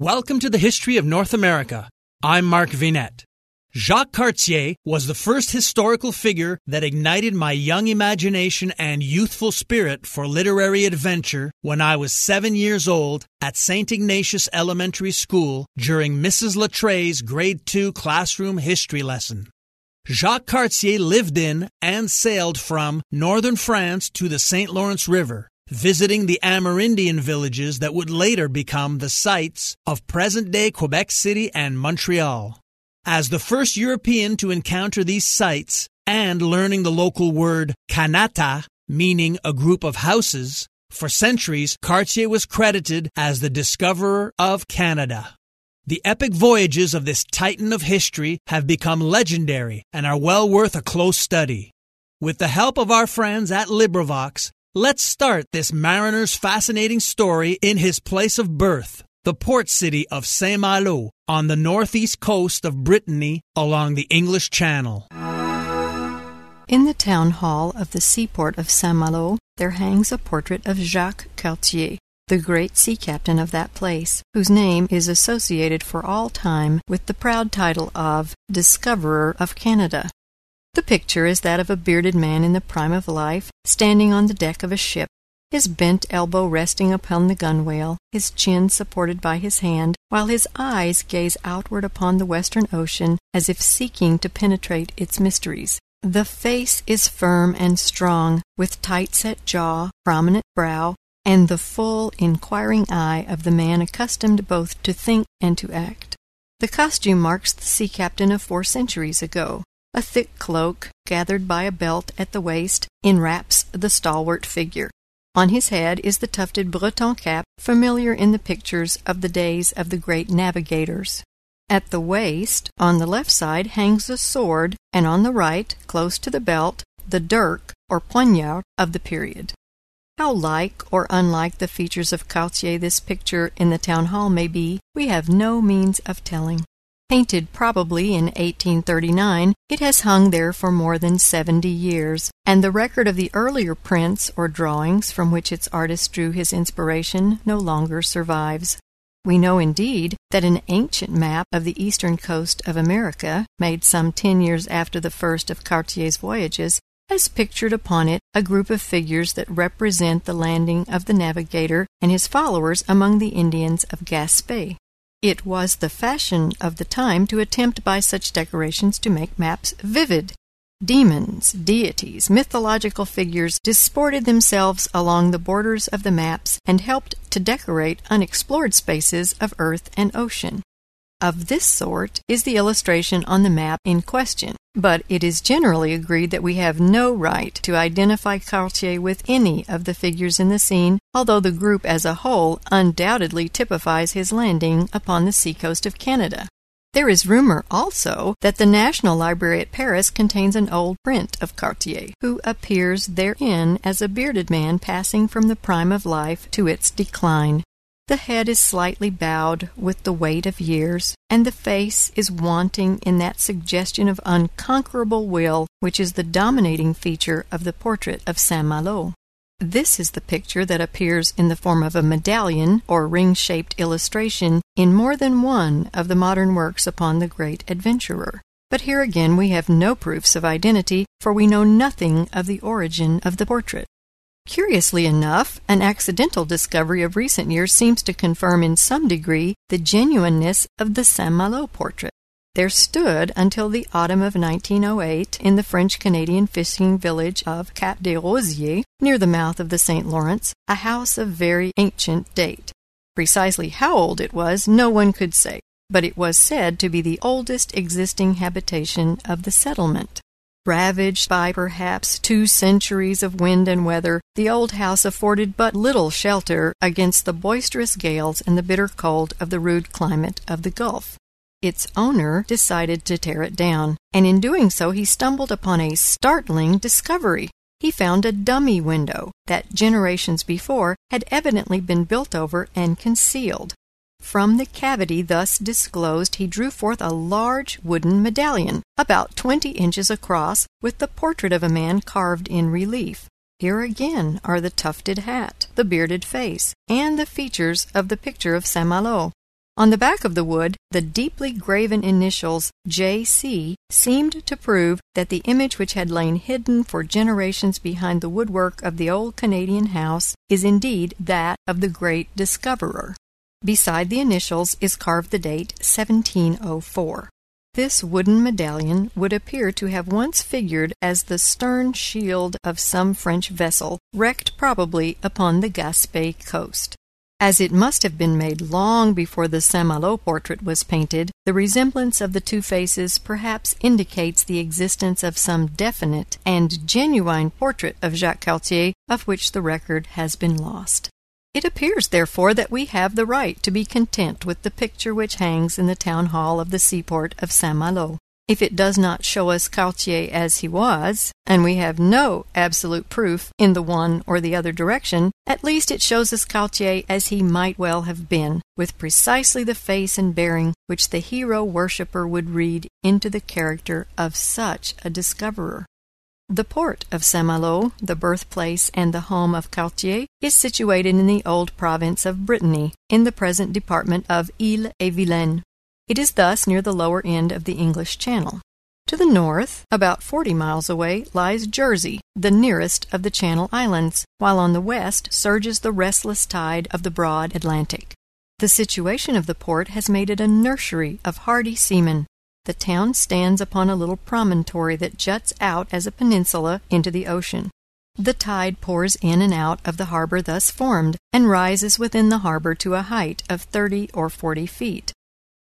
Welcome to the History of North America. I'm Mark Vinet. Jacques Cartier was the first historical figure that ignited my young imagination and youthful spirit for literary adventure when I was seven years old at St. Ignatius Elementary School during Mrs. Lattre's grade two classroom history lesson. Jacques Cartier lived in and sailed from northern France to the St. Lawrence River visiting the Amerindian villages that would later become the sites of present day Quebec City and Montreal. As the first European to encounter these sites and learning the local word Kanata, meaning a group of houses, for centuries Cartier was credited as the discoverer of Canada. The epic voyages of this titan of history have become legendary and are well worth a close study. With the help of our friends at LibriVox, Let's start this mariner's fascinating story in his place of birth, the port city of Saint Malo on the northeast coast of Brittany along the English Channel. In the town hall of the seaport of Saint Malo, there hangs a portrait of Jacques Cartier, the great sea captain of that place, whose name is associated for all time with the proud title of Discoverer of Canada. The picture is that of a bearded man in the prime of life, standing on the deck of a ship, his bent elbow resting upon the gunwale, his chin supported by his hand, while his eyes gaze outward upon the western ocean as if seeking to penetrate its mysteries. The face is firm and strong, with tight set jaw, prominent brow, and the full, inquiring eye of the man accustomed both to think and to act. The costume marks the sea captain of four centuries ago. A thick cloak, gathered by a belt at the waist, enwraps the stalwart figure. On his head is the tufted Breton cap familiar in the pictures of the days of the great navigators. At the waist, on the left side, hangs a sword, and on the right, close to the belt, the dirk or poignard of the period. How like or unlike the features of Cartier this picture in the town hall may be, we have no means of telling. Painted probably in 1839, it has hung there for more than 70 years, and the record of the earlier prints or drawings from which its artist drew his inspiration no longer survives. We know indeed that an ancient map of the eastern coast of America, made some ten years after the first of Cartier's voyages, has pictured upon it a group of figures that represent the landing of the navigator and his followers among the Indians of Gaspe. It was the fashion of the time to attempt by such decorations to make maps vivid. Demons, deities, mythological figures disported themselves along the borders of the maps and helped to decorate unexplored spaces of earth and ocean. Of this sort is the illustration on the map in question, but it is generally agreed that we have no right to identify Cartier with any of the figures in the scene, although the group as a whole undoubtedly typifies his landing upon the seacoast of Canada. There is rumor also that the National Library at Paris contains an old print of Cartier, who appears therein as a bearded man passing from the prime of life to its decline. The head is slightly bowed with the weight of years, and the face is wanting in that suggestion of unconquerable will which is the dominating feature of the portrait of Saint Malo. This is the picture that appears in the form of a medallion or ring shaped illustration in more than one of the modern works upon the great adventurer. But here again we have no proofs of identity, for we know nothing of the origin of the portrait. Curiously enough, an accidental discovery of recent years seems to confirm in some degree the genuineness of the Saint Malo portrait. There stood until the autumn of 1908 in the French Canadian fishing village of Cap des Rosiers, near the mouth of the St. Lawrence, a house of very ancient date. Precisely how old it was, no one could say, but it was said to be the oldest existing habitation of the settlement. Ravaged by perhaps two centuries of wind and weather, the old house afforded but little shelter against the boisterous gales and the bitter cold of the rude climate of the Gulf. Its owner decided to tear it down, and in doing so he stumbled upon a startling discovery. He found a dummy window that generations before had evidently been built over and concealed. From the cavity thus disclosed he drew forth a large wooden medallion, about twenty inches across, with the portrait of a man carved in relief. Here again are the tufted hat, the bearded face, and the features of the picture of Saint Malo. On the back of the wood, the deeply graven initials J.C. seemed to prove that the image which had lain hidden for generations behind the woodwork of the old Canadian house is indeed that of the great discoverer. Beside the initials is carved the date 1704. This wooden medallion would appear to have once figured as the stern shield of some French vessel, wrecked probably upon the Gaspe coast. As it must have been made long before the Saint Malo portrait was painted, the resemblance of the two faces perhaps indicates the existence of some definite and genuine portrait of Jacques Cartier of which the record has been lost. It appears, therefore, that we have the right to be content with the picture which hangs in the town hall of the seaport of Saint Malo. If it does not show us Cartier as he was, and we have no absolute proof in the one or the other direction, at least it shows us Cartier as he might well have been, with precisely the face and bearing which the hero worshipper would read into the character of such a discoverer. The port of Saint Malo, the birthplace and the home of Cartier, is situated in the old province of Brittany, in the present department of Ille-et-Vilaine. It is thus near the lower end of the English Channel. To the north, about forty miles away, lies Jersey, the nearest of the Channel Islands, while on the west surges the restless tide of the broad Atlantic. The situation of the port has made it a nursery of hardy seamen. The town stands upon a little promontory that juts out as a peninsula into the ocean. The tide pours in and out of the harbor thus formed, and rises within the harbor to a height of thirty or forty feet.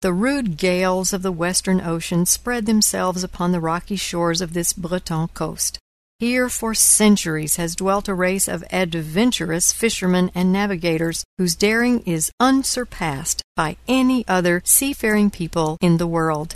The rude gales of the western ocean spread themselves upon the rocky shores of this Breton coast. Here for centuries has dwelt a race of adventurous fishermen and navigators whose daring is unsurpassed by any other seafaring people in the world.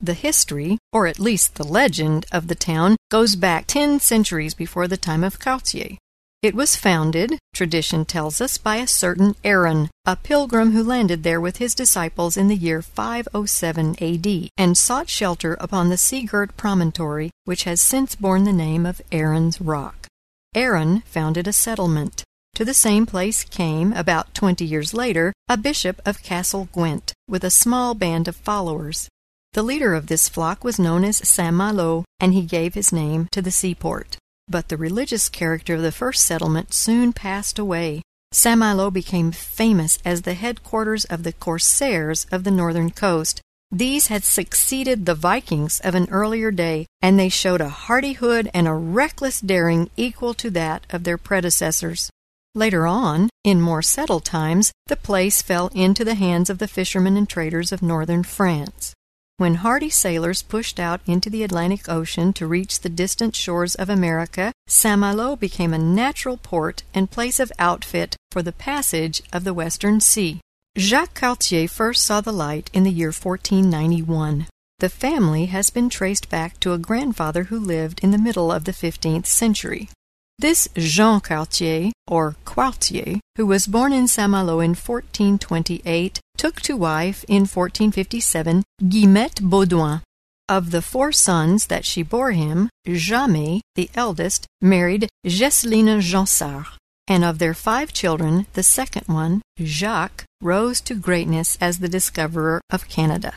The history, or at least the legend, of the town goes back ten centuries before the time of Cartier. It was founded, tradition tells us, by a certain Aaron, a pilgrim who landed there with his disciples in the year 507 A.D. and sought shelter upon the sea girt promontory which has since borne the name of Aaron's Rock. Aaron founded a settlement. To the same place came, about twenty years later, a bishop of Castle Gwent with a small band of followers. The leader of this flock was known as Saint Malo, and he gave his name to the seaport. But the religious character of the first settlement soon passed away. Saint Malo became famous as the headquarters of the corsairs of the northern coast. These had succeeded the Vikings of an earlier day, and they showed a hardihood and a reckless daring equal to that of their predecessors. Later on, in more settled times, the place fell into the hands of the fishermen and traders of northern France. When hardy sailors pushed out into the Atlantic Ocean to reach the distant shores of America, St. Malo became a natural port and place of outfit for the passage of the Western Sea. Jacques Cartier first saw the light in the year 1491. The family has been traced back to a grandfather who lived in the middle of the 15th century. This Jean Cartier, or Quartier, who was born in Saint Malo in 1428, took to wife in 1457 Guillemette Baudouin. Of the four sons that she bore him, Jamet, the eldest, married Gesline Jansart. And of their five children, the second one, Jacques, rose to greatness as the discoverer of Canada.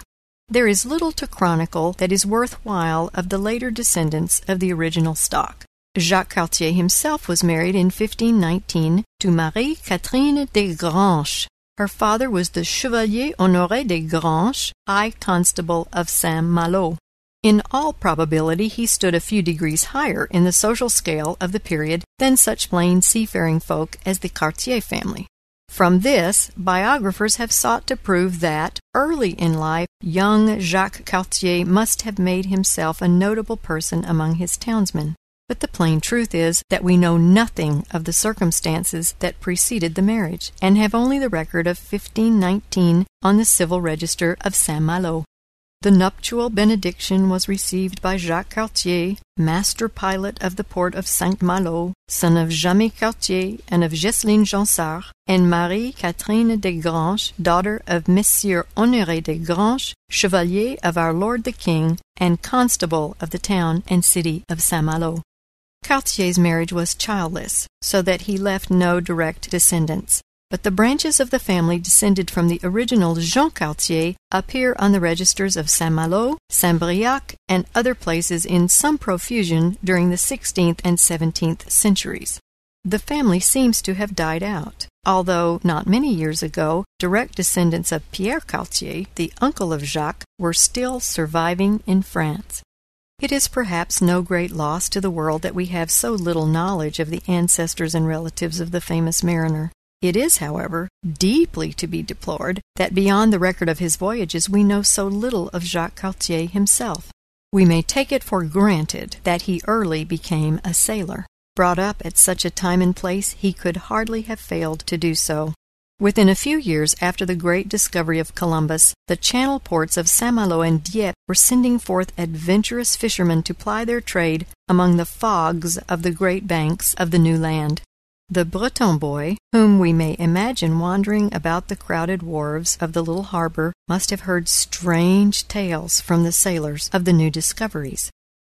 There is little to chronicle that is worthwhile of the later descendants of the original stock. Jacques Cartier himself was married in 1519 to Marie Catherine des Granches. Her father was the Chevalier Honoré des Granches, High Constable of Saint Malo. In all probability, he stood a few degrees higher in the social scale of the period than such plain seafaring folk as the Cartier family. From this, biographers have sought to prove that, early in life, young Jacques Cartier must have made himself a notable person among his townsmen. But the plain truth is that we know nothing of the circumstances that preceded the marriage, and have only the record of 1519 on the civil register of Saint Malo. The nuptial benediction was received by Jacques Cartier, master pilot of the port of Saint Malo, son of Jamet Cartier and of Gesline Jansart, and Marie Catherine des Granches, daughter of Monsieur Honoré des Granches, Chevalier of our Lord the King, and constable of the town and city of Saint Malo. Cartier's marriage was childless, so that he left no direct descendants but the branches of the family descended from the original Jean Cartier appear on the registers of Saint Malo, Saint Briac, and other places in some profusion during the 16th and 17th centuries. The family seems to have died out, although not many years ago direct descendants of Pierre Cartier, the uncle of Jacques, were still surviving in France. It is perhaps no great loss to the world that we have so little knowledge of the ancestors and relatives of the famous mariner. It is, however, deeply to be deplored that beyond the record of his voyages we know so little of Jacques Cartier himself. We may take it for granted that he early became a sailor. Brought up at such a time and place, he could hardly have failed to do so. Within a few years after the great discovery of Columbus, the channel ports of St. Malo and Dieppe were sending forth adventurous fishermen to ply their trade among the fogs of the great banks of the new land. The Breton boy, whom we may imagine wandering about the crowded wharves of the little harbor, must have heard strange tales from the sailors of the new discoveries.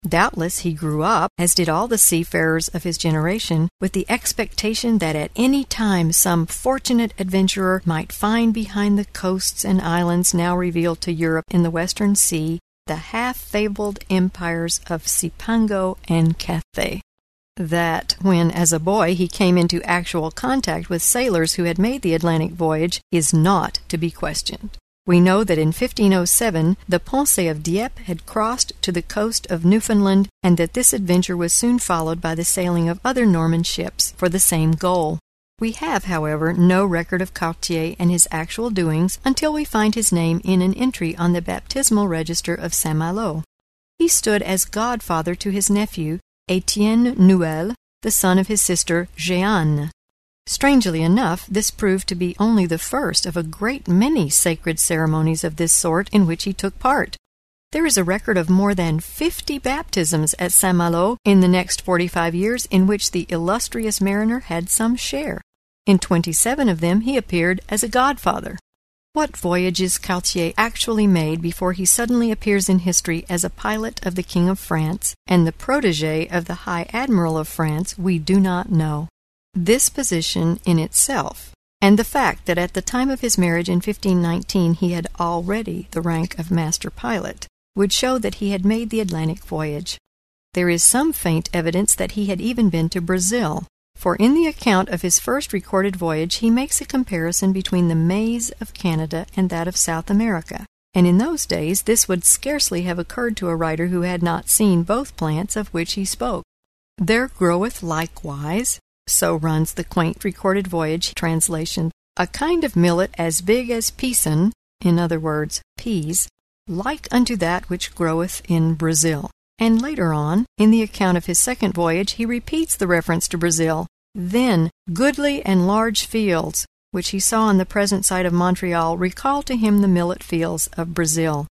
Doubtless he grew up, as did all the seafarers of his generation, with the expectation that at any time some fortunate adventurer might find behind the coasts and islands now revealed to Europe in the Western Sea the half fabled empires of Cipango and Cathay that when, as a boy, he came into actual contact with sailors who had made the Atlantic voyage is not to be questioned. We know that in 1507 the Pensée of Dieppe had crossed to the coast of Newfoundland, and that this adventure was soon followed by the sailing of other Norman ships for the same goal. We have, however, no record of Cartier and his actual doings until we find his name in an entry on the baptismal register of Saint Malo. He stood as godfather to his nephew, Etienne Nouel, the son of his sister Jeanne. Strangely enough, this proved to be only the first of a great many sacred ceremonies of this sort in which he took part. There is a record of more than fifty baptisms at Saint Malo in the next forty five years in which the illustrious mariner had some share. In twenty seven of them he appeared as a godfather. What voyages Cartier actually made before he suddenly appears in history as a pilot of the King of France and the protege of the High Admiral of France, we do not know. This position in itself, and the fact that at the time of his marriage in 1519 he had already the rank of master pilot, would show that he had made the Atlantic voyage. There is some faint evidence that he had even been to Brazil, for in the account of his first recorded voyage he makes a comparison between the maize of Canada and that of South America, and in those days this would scarcely have occurred to a writer who had not seen both plants of which he spoke. There groweth likewise, so runs the quaint recorded voyage translation, a kind of millet as big as peason, in other words, peas, like unto that which groweth in Brazil. And later on, in the account of his second voyage, he repeats the reference to Brazil. Then, goodly and large fields, which he saw on the present site of Montreal, recall to him the millet fields of Brazil.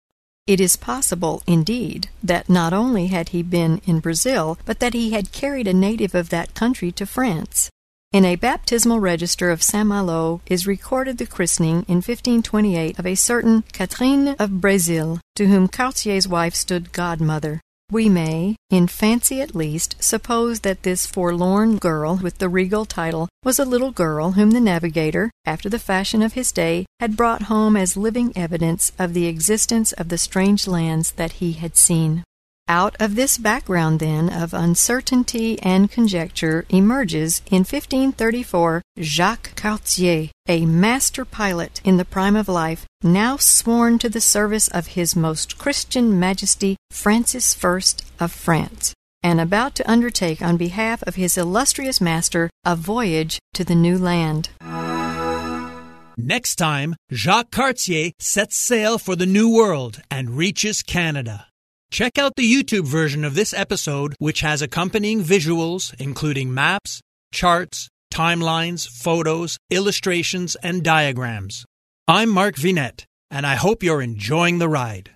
It is possible, indeed, that not only had he been in Brazil, but that he had carried a native of that country to France. In a baptismal register of Saint Malo is recorded the christening in 1528 of a certain Catherine of Brazil, to whom Cartier's wife stood godmother. We may, in fancy at least, suppose that this forlorn girl with the regal title was a little girl whom the navigator, after the fashion of his day, had brought home as living evidence of the existence of the strange lands that he had seen. Out of this background, then, of uncertainty and conjecture emerges in 1534 Jacques Cartier, a master pilot in the prime of life, now sworn to the service of His Most Christian Majesty Francis I of France, and about to undertake on behalf of his illustrious master a voyage to the new land. Next time, Jacques Cartier sets sail for the New World and reaches Canada. Check out the YouTube version of this episode, which has accompanying visuals, including maps, charts, timelines, photos, illustrations, and diagrams. I'm Mark Vinet, and I hope you're enjoying the ride.